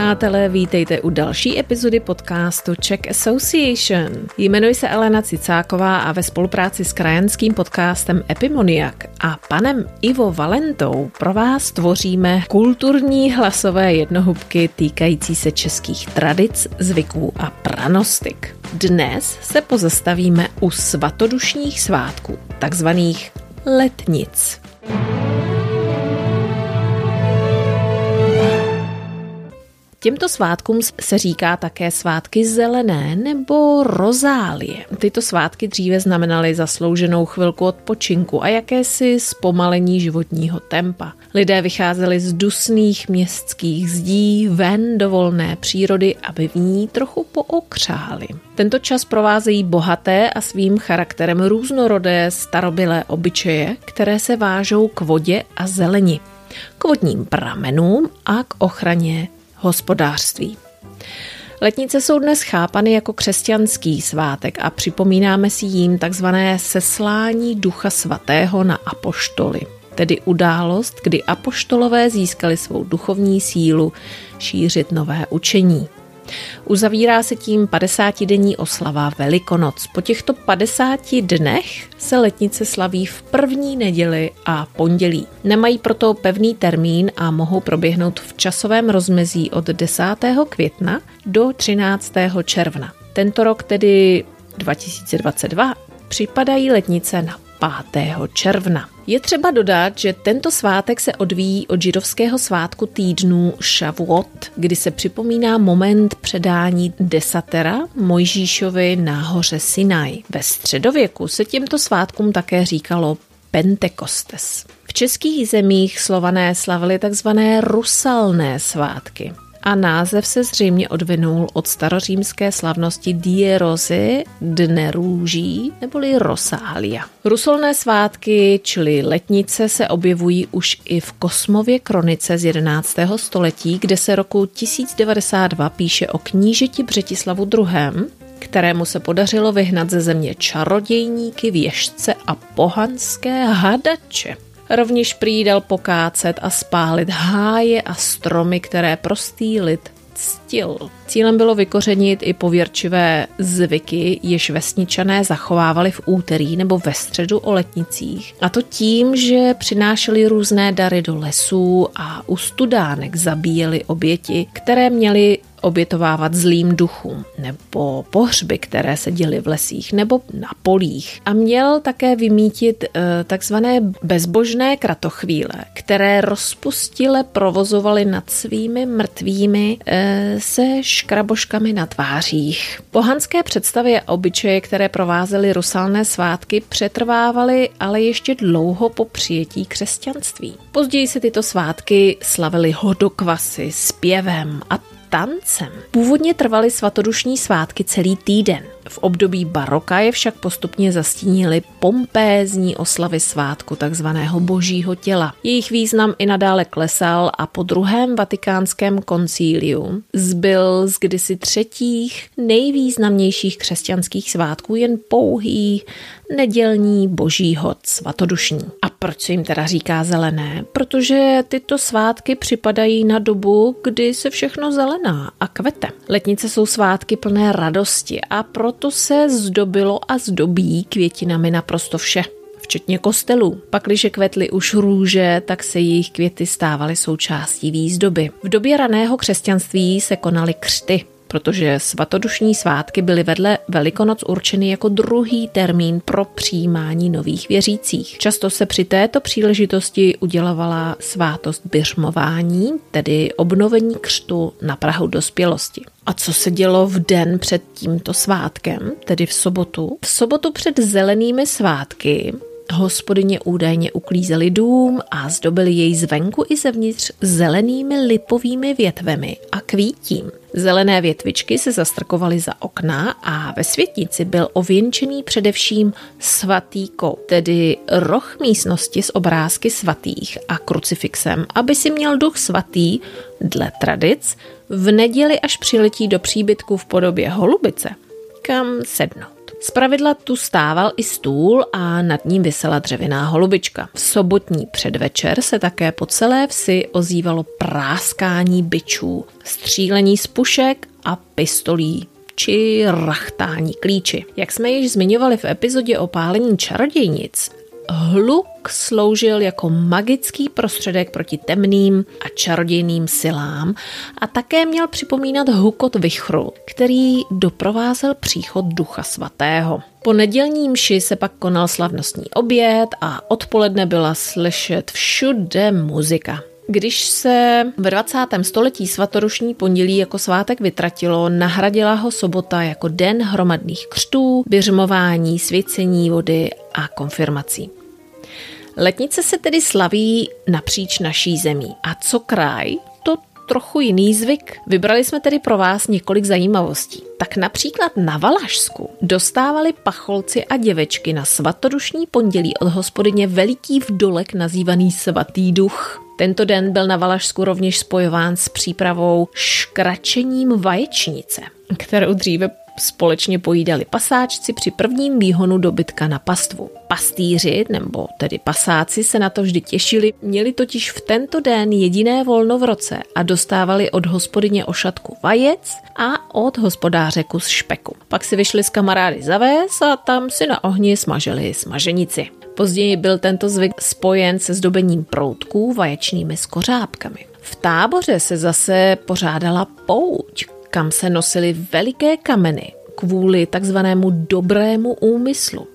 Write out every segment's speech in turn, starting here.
přátelé, vítejte u další epizody podcastu Czech Association. Jmenuji se Elena Cicáková a ve spolupráci s krajanským podcastem Epimoniak a panem Ivo Valentou pro vás tvoříme kulturní hlasové jednohubky týkající se českých tradic, zvyků a pranostik. Dnes se pozastavíme u svatodušních svátků, takzvaných letnic. Těmto svátkům se říká také svátky zelené nebo rozálie. Tyto svátky dříve znamenaly zaslouženou chvilku odpočinku a jakési zpomalení životního tempa. Lidé vycházeli z dusných městských zdí ven do volné přírody, aby v ní trochu pookřáli. Tento čas provázejí bohaté a svým charakterem různorodé starobilé obyčeje, které se vážou k vodě a zeleni, k vodním pramenům a k ochraně hospodářství. Letnice jsou dnes chápany jako křesťanský svátek a připomínáme si jím takzvané seslání Ducha Svatého na apoštoly, tedy událost, kdy apoštolové získali svou duchovní sílu šířit nové učení. Uzavírá se tím 50-denní oslava Velikonoc. Po těchto 50 dnech se letnice slaví v první neděli a pondělí. Nemají proto pevný termín a mohou proběhnout v časovém rozmezí od 10. května do 13. června. Tento rok tedy 2022 připadají letnice na 5. června. Je třeba dodat, že tento svátek se odvíjí od židovského svátku týdnu Shavuot, kdy se připomíná moment předání desatera Mojžíšovi na hoře Sinai. Ve středověku se těmto svátkům také říkalo Pentekostes. V českých zemích slované slavili takzvané rusalné svátky a název se zřejmě odvinul od starořímské slavnosti Die Rosy, Dne růží neboli Rosália. Rusolné svátky, čili letnice, se objevují už i v Kosmově kronice z 11. století, kde se roku 1092 píše o knížeti Břetislavu II., kterému se podařilo vyhnat ze země čarodějníky, věžce a pohanské hadače. Rovněž prý dal pokácet a spálit háje a stromy, které prostý lid ctil. Cílem bylo vykořenit i pověrčivé zvyky, jež vesničané zachovávali v úterý nebo ve středu o letnicích. A to tím, že přinášeli různé dary do lesů a u studánek zabíjeli oběti, které měly obětovávat zlým duchům, nebo pohřby, které se děly v lesích nebo na polích. A měl také vymítit e, takzvané bezbožné kratochvíle, které rozpustile provozovaly nad svými mrtvými e, se škraboškami na tvářích. Pohanské představy a obyčeje, které provázely rusalné svátky, přetrvávaly ale ještě dlouho po přijetí křesťanství. Později se tyto svátky slavily hodokvasy, zpěvem a tancem. Původně trvaly svatodušní svátky celý týden. V období baroka je však postupně zastínily pompézní oslavy svátku takzvaného božího těla. Jejich význam i nadále klesal a po druhém vatikánském koncíliu zbyl z kdysi třetích nejvýznamnějších křesťanských svátků jen pouhý nedělní boží hod svatodušní. A proč se jim teda říká zelené? Protože tyto svátky připadají na dobu, kdy se všechno zelená a kvete. Letnice jsou svátky plné radosti a proto se zdobilo a zdobí květinami naprosto vše včetně kostelů. Pakliže kvetly už růže, tak se jejich květy stávaly součástí výzdoby. V době raného křesťanství se konaly křty protože svatodušní svátky byly vedle Velikonoc určeny jako druhý termín pro přijímání nových věřících. Často se při této příležitosti udělovala svátost běžmování, tedy obnovení křtu na Prahu dospělosti. A co se dělo v den před tímto svátkem, tedy v sobotu? V sobotu před zelenými svátky Hospodyně údajně uklízeli dům a zdobili jej zvenku i zevnitř zelenými lipovými větvemi a kvítím. Zelené větvičky se zastrkovaly za okna a ve světnici byl ověnčený především svatý kout, tedy roh místnosti s obrázky svatých a krucifixem, aby si měl duch svatý, dle tradic, v neděli až přiletí do příbytku v podobě holubice, kam sednout. Zpravidla tu stával i stůl a nad ním vysela dřevěná holubička. V sobotní předvečer se také po celé vsi ozývalo práskání byčů, střílení z pušek a pistolí či rachtání klíči. Jak jsme již zmiňovali v epizodě o pálení čarodějnic, hluk sloužil jako magický prostředek proti temným a čarodějným silám a také měl připomínat hukot vychru, který doprovázel příchod Ducha Svatého. Po nedělní mši se pak konal slavnostní oběd a odpoledne byla slyšet všude muzika. Když se v 20. století svatorušní pondělí jako svátek vytratilo, nahradila ho sobota jako den hromadných křtů, běžmování, svěcení vody a konfirmací. Letnice se tedy slaví napříč naší zemí. A co kraj, to trochu jiný zvyk. Vybrali jsme tedy pro vás několik zajímavostí. Tak například na Valašsku dostávali pacholci a děvečky na svatodušní pondělí od hospodyně veliký vdolek nazývaný svatý duch. Tento den byl na Valašsku rovněž spojován s přípravou škračením vaječnice, kterou dříve společně pojídali pasáčci při prvním výhonu dobytka na pastvu. Pastýři, nebo tedy pasáci, se na to vždy těšili, měli totiž v tento den jediné volno v roce a dostávali od hospodyně ošatku vajec a od hospodáře kus špeku. Pak si vyšli s kamarády za ves a tam si na ohni smažili smaženici. Později byl tento zvyk spojen se zdobením proutků vaječnými skořápkami. V táboře se zase pořádala pouť, kam se nosily veliké kameny kvůli takzvanému dobrému úmyslu.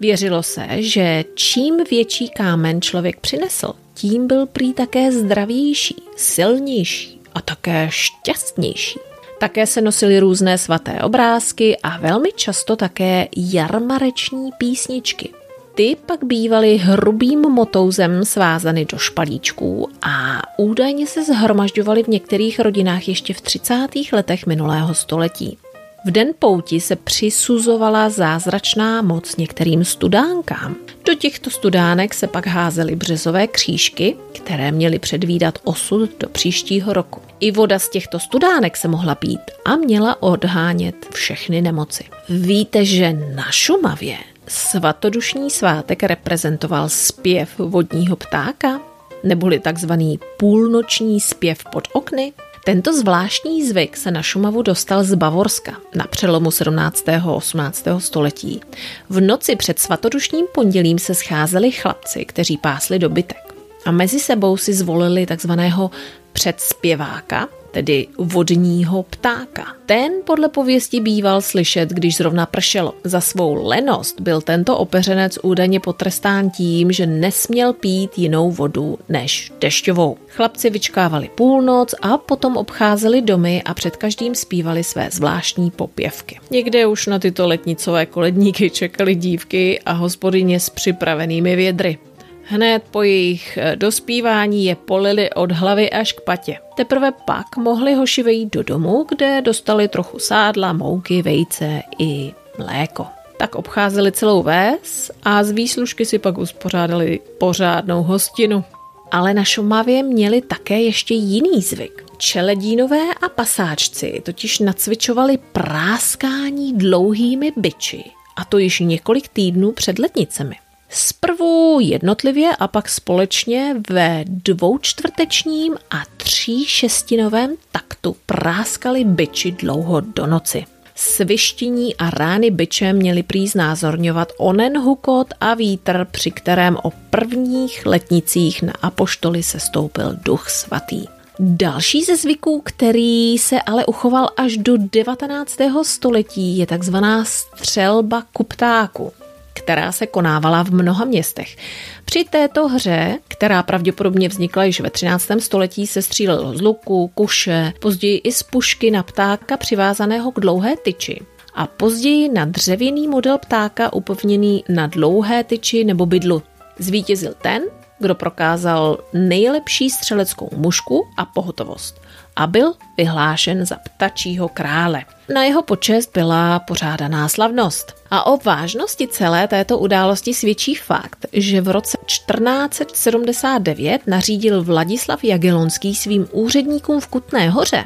Věřilo se, že čím větší kámen člověk přinesl, tím byl prý také zdravější, silnější a také šťastnější. Také se nosily různé svaté obrázky a velmi často také jarmareční písničky. Ty pak bývaly hrubým motouzem svázany do špalíčků a údajně se zhromažďovaly v některých rodinách ještě v 30. letech minulého století. V den pouti se přisuzovala zázračná moc některým studánkám. Do těchto studánek se pak házely březové křížky, které měly předvídat osud do příštího roku. I voda z těchto studánek se mohla pít a měla odhánět všechny nemoci. Víte, že na Šumavě svatodušní svátek reprezentoval zpěv vodního ptáka, neboli takzvaný půlnoční zpěv pod okny. Tento zvláštní zvyk se na Šumavu dostal z Bavorska na přelomu 17. a 18. století. V noci před svatodušním pondělím se scházeli chlapci, kteří pásli dobytek a mezi sebou si zvolili takzvaného předspěváka, tedy vodního ptáka. Ten podle pověsti býval slyšet, když zrovna pršelo. Za svou lenost byl tento opeřenec údajně potrestán tím, že nesměl pít jinou vodu než dešťovou. Chlapci vyčkávali půlnoc a potom obcházeli domy a před každým zpívali své zvláštní popěvky. Někde už na tyto letnicové koledníky čekali dívky a hospodyně s připravenými vědry. Hned po jejich eh, dospívání je polili od hlavy až k patě. Teprve pak mohli hoši vejít do domu, kde dostali trochu sádla, mouky, vejce i mléko. Tak obcházeli celou ves a z výslužky si pak uspořádali pořádnou hostinu. Ale na Šumavě měli také ještě jiný zvyk. Čeledínové a pasáčci totiž nacvičovali práskání dlouhými byči, a to již několik týdnů před letnicemi. Zprvu jednotlivě a pak společně ve dvoučtvrtečním a tří šestinovém taktu práskali byči dlouho do noci. Svištění a rány byče měly prý znázorňovat onen hukot a vítr, při kterém o prvních letnicích na apoštoli se stoupil duch svatý. Další ze zvyků, který se ale uchoval až do 19. století, je takzvaná střelba kuptáku která se konávala v mnoha městech. Při této hře, která pravděpodobně vznikla již ve 13. století, se střílelo z luku, kuše, později i z pušky na ptáka přivázaného k dlouhé tyči a později na dřevěný model ptáka upevněný na dlouhé tyči nebo bydlu. Zvítězil ten, kdo prokázal nejlepší střeleckou mušku a pohotovost a byl vyhlášen za ptačího krále. Na jeho počest byla pořádaná slavnost. A o vážnosti celé této události svědčí fakt, že v roce 1479 nařídil Vladislav Jagelonský svým úředníkům v Kutné hoře,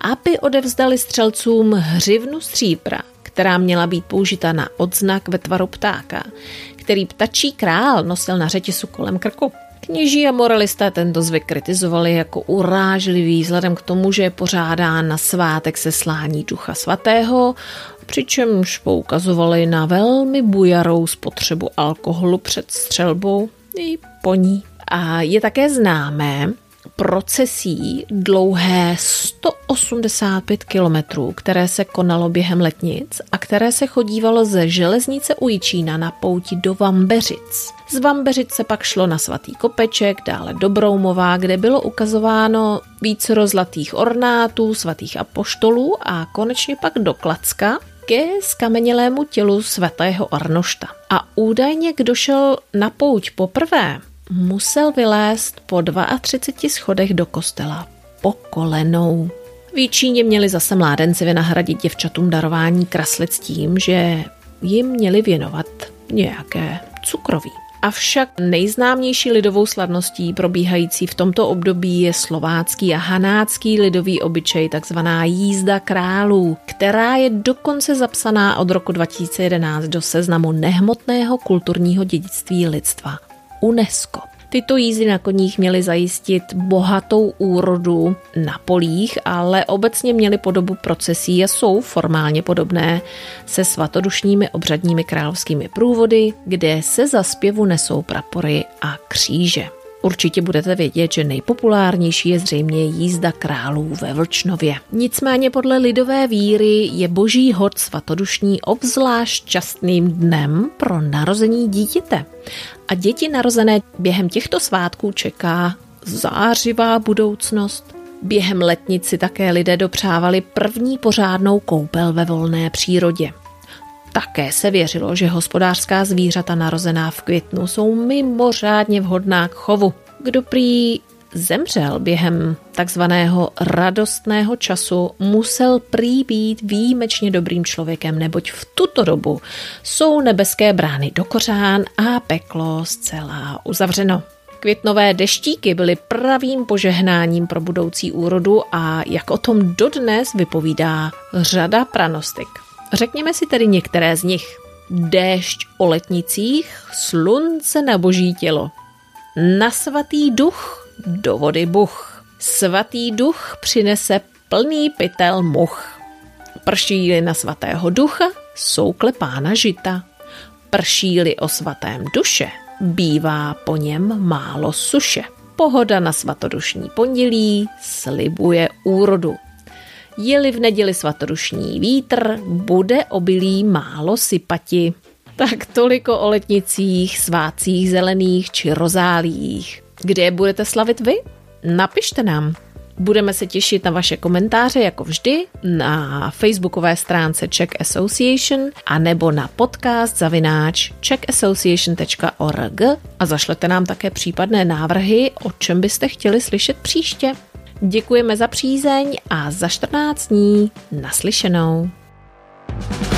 aby odevzdali střelcům hřivnu stříbra, která měla být použita na odznak ve tvaru ptáka, který ptačí král nosil na řetězu kolem krku. Kněží a moralisté tento zvyk kritizovali jako urážlivý vzhledem k tomu, že je pořádán na svátek seslání Ducha Svatého, přičemž poukazovali na velmi bujarou spotřebu alkoholu před střelbou i po ní. A je také známé, procesí dlouhé 185 kilometrů, které se konalo během letnic a které se chodívalo ze železnice u Jičína na pouti do Vambeřic. Z Vambeřic se pak šlo na svatý kopeček, dále do Broumová, kde bylo ukazováno více zlatých ornátů, svatých apoštolů a konečně pak do Klacka, ke skamenělému tělu svatého Arnošta. A údajně, kdo šel na pouť poprvé, musel vylézt po 32 schodech do kostela po kolenou. V Jíčíně měli zase mládenci vynahradit děvčatům darování kraslic tím, že jim měli věnovat nějaké cukroví. Avšak nejznámější lidovou slavností probíhající v tomto období je slovácký a hanácký lidový obyčej, takzvaná jízda králů, která je dokonce zapsaná od roku 2011 do seznamu nehmotného kulturního dědictví lidstva. UNESCO. Tyto jízdy na koních měly zajistit bohatou úrodu na polích, ale obecně měly podobu procesí a jsou formálně podobné se svatodušními obřadními královskými průvody, kde se za zpěvu nesou prapory a kříže. Určitě budete vědět, že nejpopulárnější je zřejmě jízda králů ve Vlčnově. Nicméně podle lidové víry je boží hod svatodušní obzvlášť častným dnem pro narození dítěte. A děti narozené během těchto svátků čeká zářivá budoucnost. Během letnici také lidé dopřávali první pořádnou koupel ve volné přírodě. Také se věřilo, že hospodářská zvířata narozená v květnu jsou mimořádně vhodná k chovu. Kdo prý zemřel během takzvaného radostného času, musel prý být výjimečně dobrým člověkem, neboť v tuto dobu jsou nebeské brány do kořán a peklo zcela uzavřeno. Květnové deštíky byly pravým požehnáním pro budoucí úrodu a jak o tom dodnes vypovídá řada pranostik. Řekněme si tedy některé z nich. Déšť o letnicích, slunce na boží tělo. Na svatý duch do vody buch. Svatý duch přinese plný pytel much. Prší-li na svatého ducha, soukle pána žita. Prší-li o svatém duše, bývá po něm málo suše. Pohoda na svatodušní pondělí slibuje úrodu. Je-li v neděli svatodušní vítr, bude obilí málo sypati. Tak toliko o letnicích, svácích zelených či rozálích. Kde budete slavit vy? Napište nám. Budeme se těšit na vaše komentáře jako vždy na facebookové stránce Czech Association a nebo na podcast zavináč czechassociation.org a zašlete nám také případné návrhy, o čem byste chtěli slyšet příště. Děkujeme za přízeň a za 14 dní naslyšenou. thank you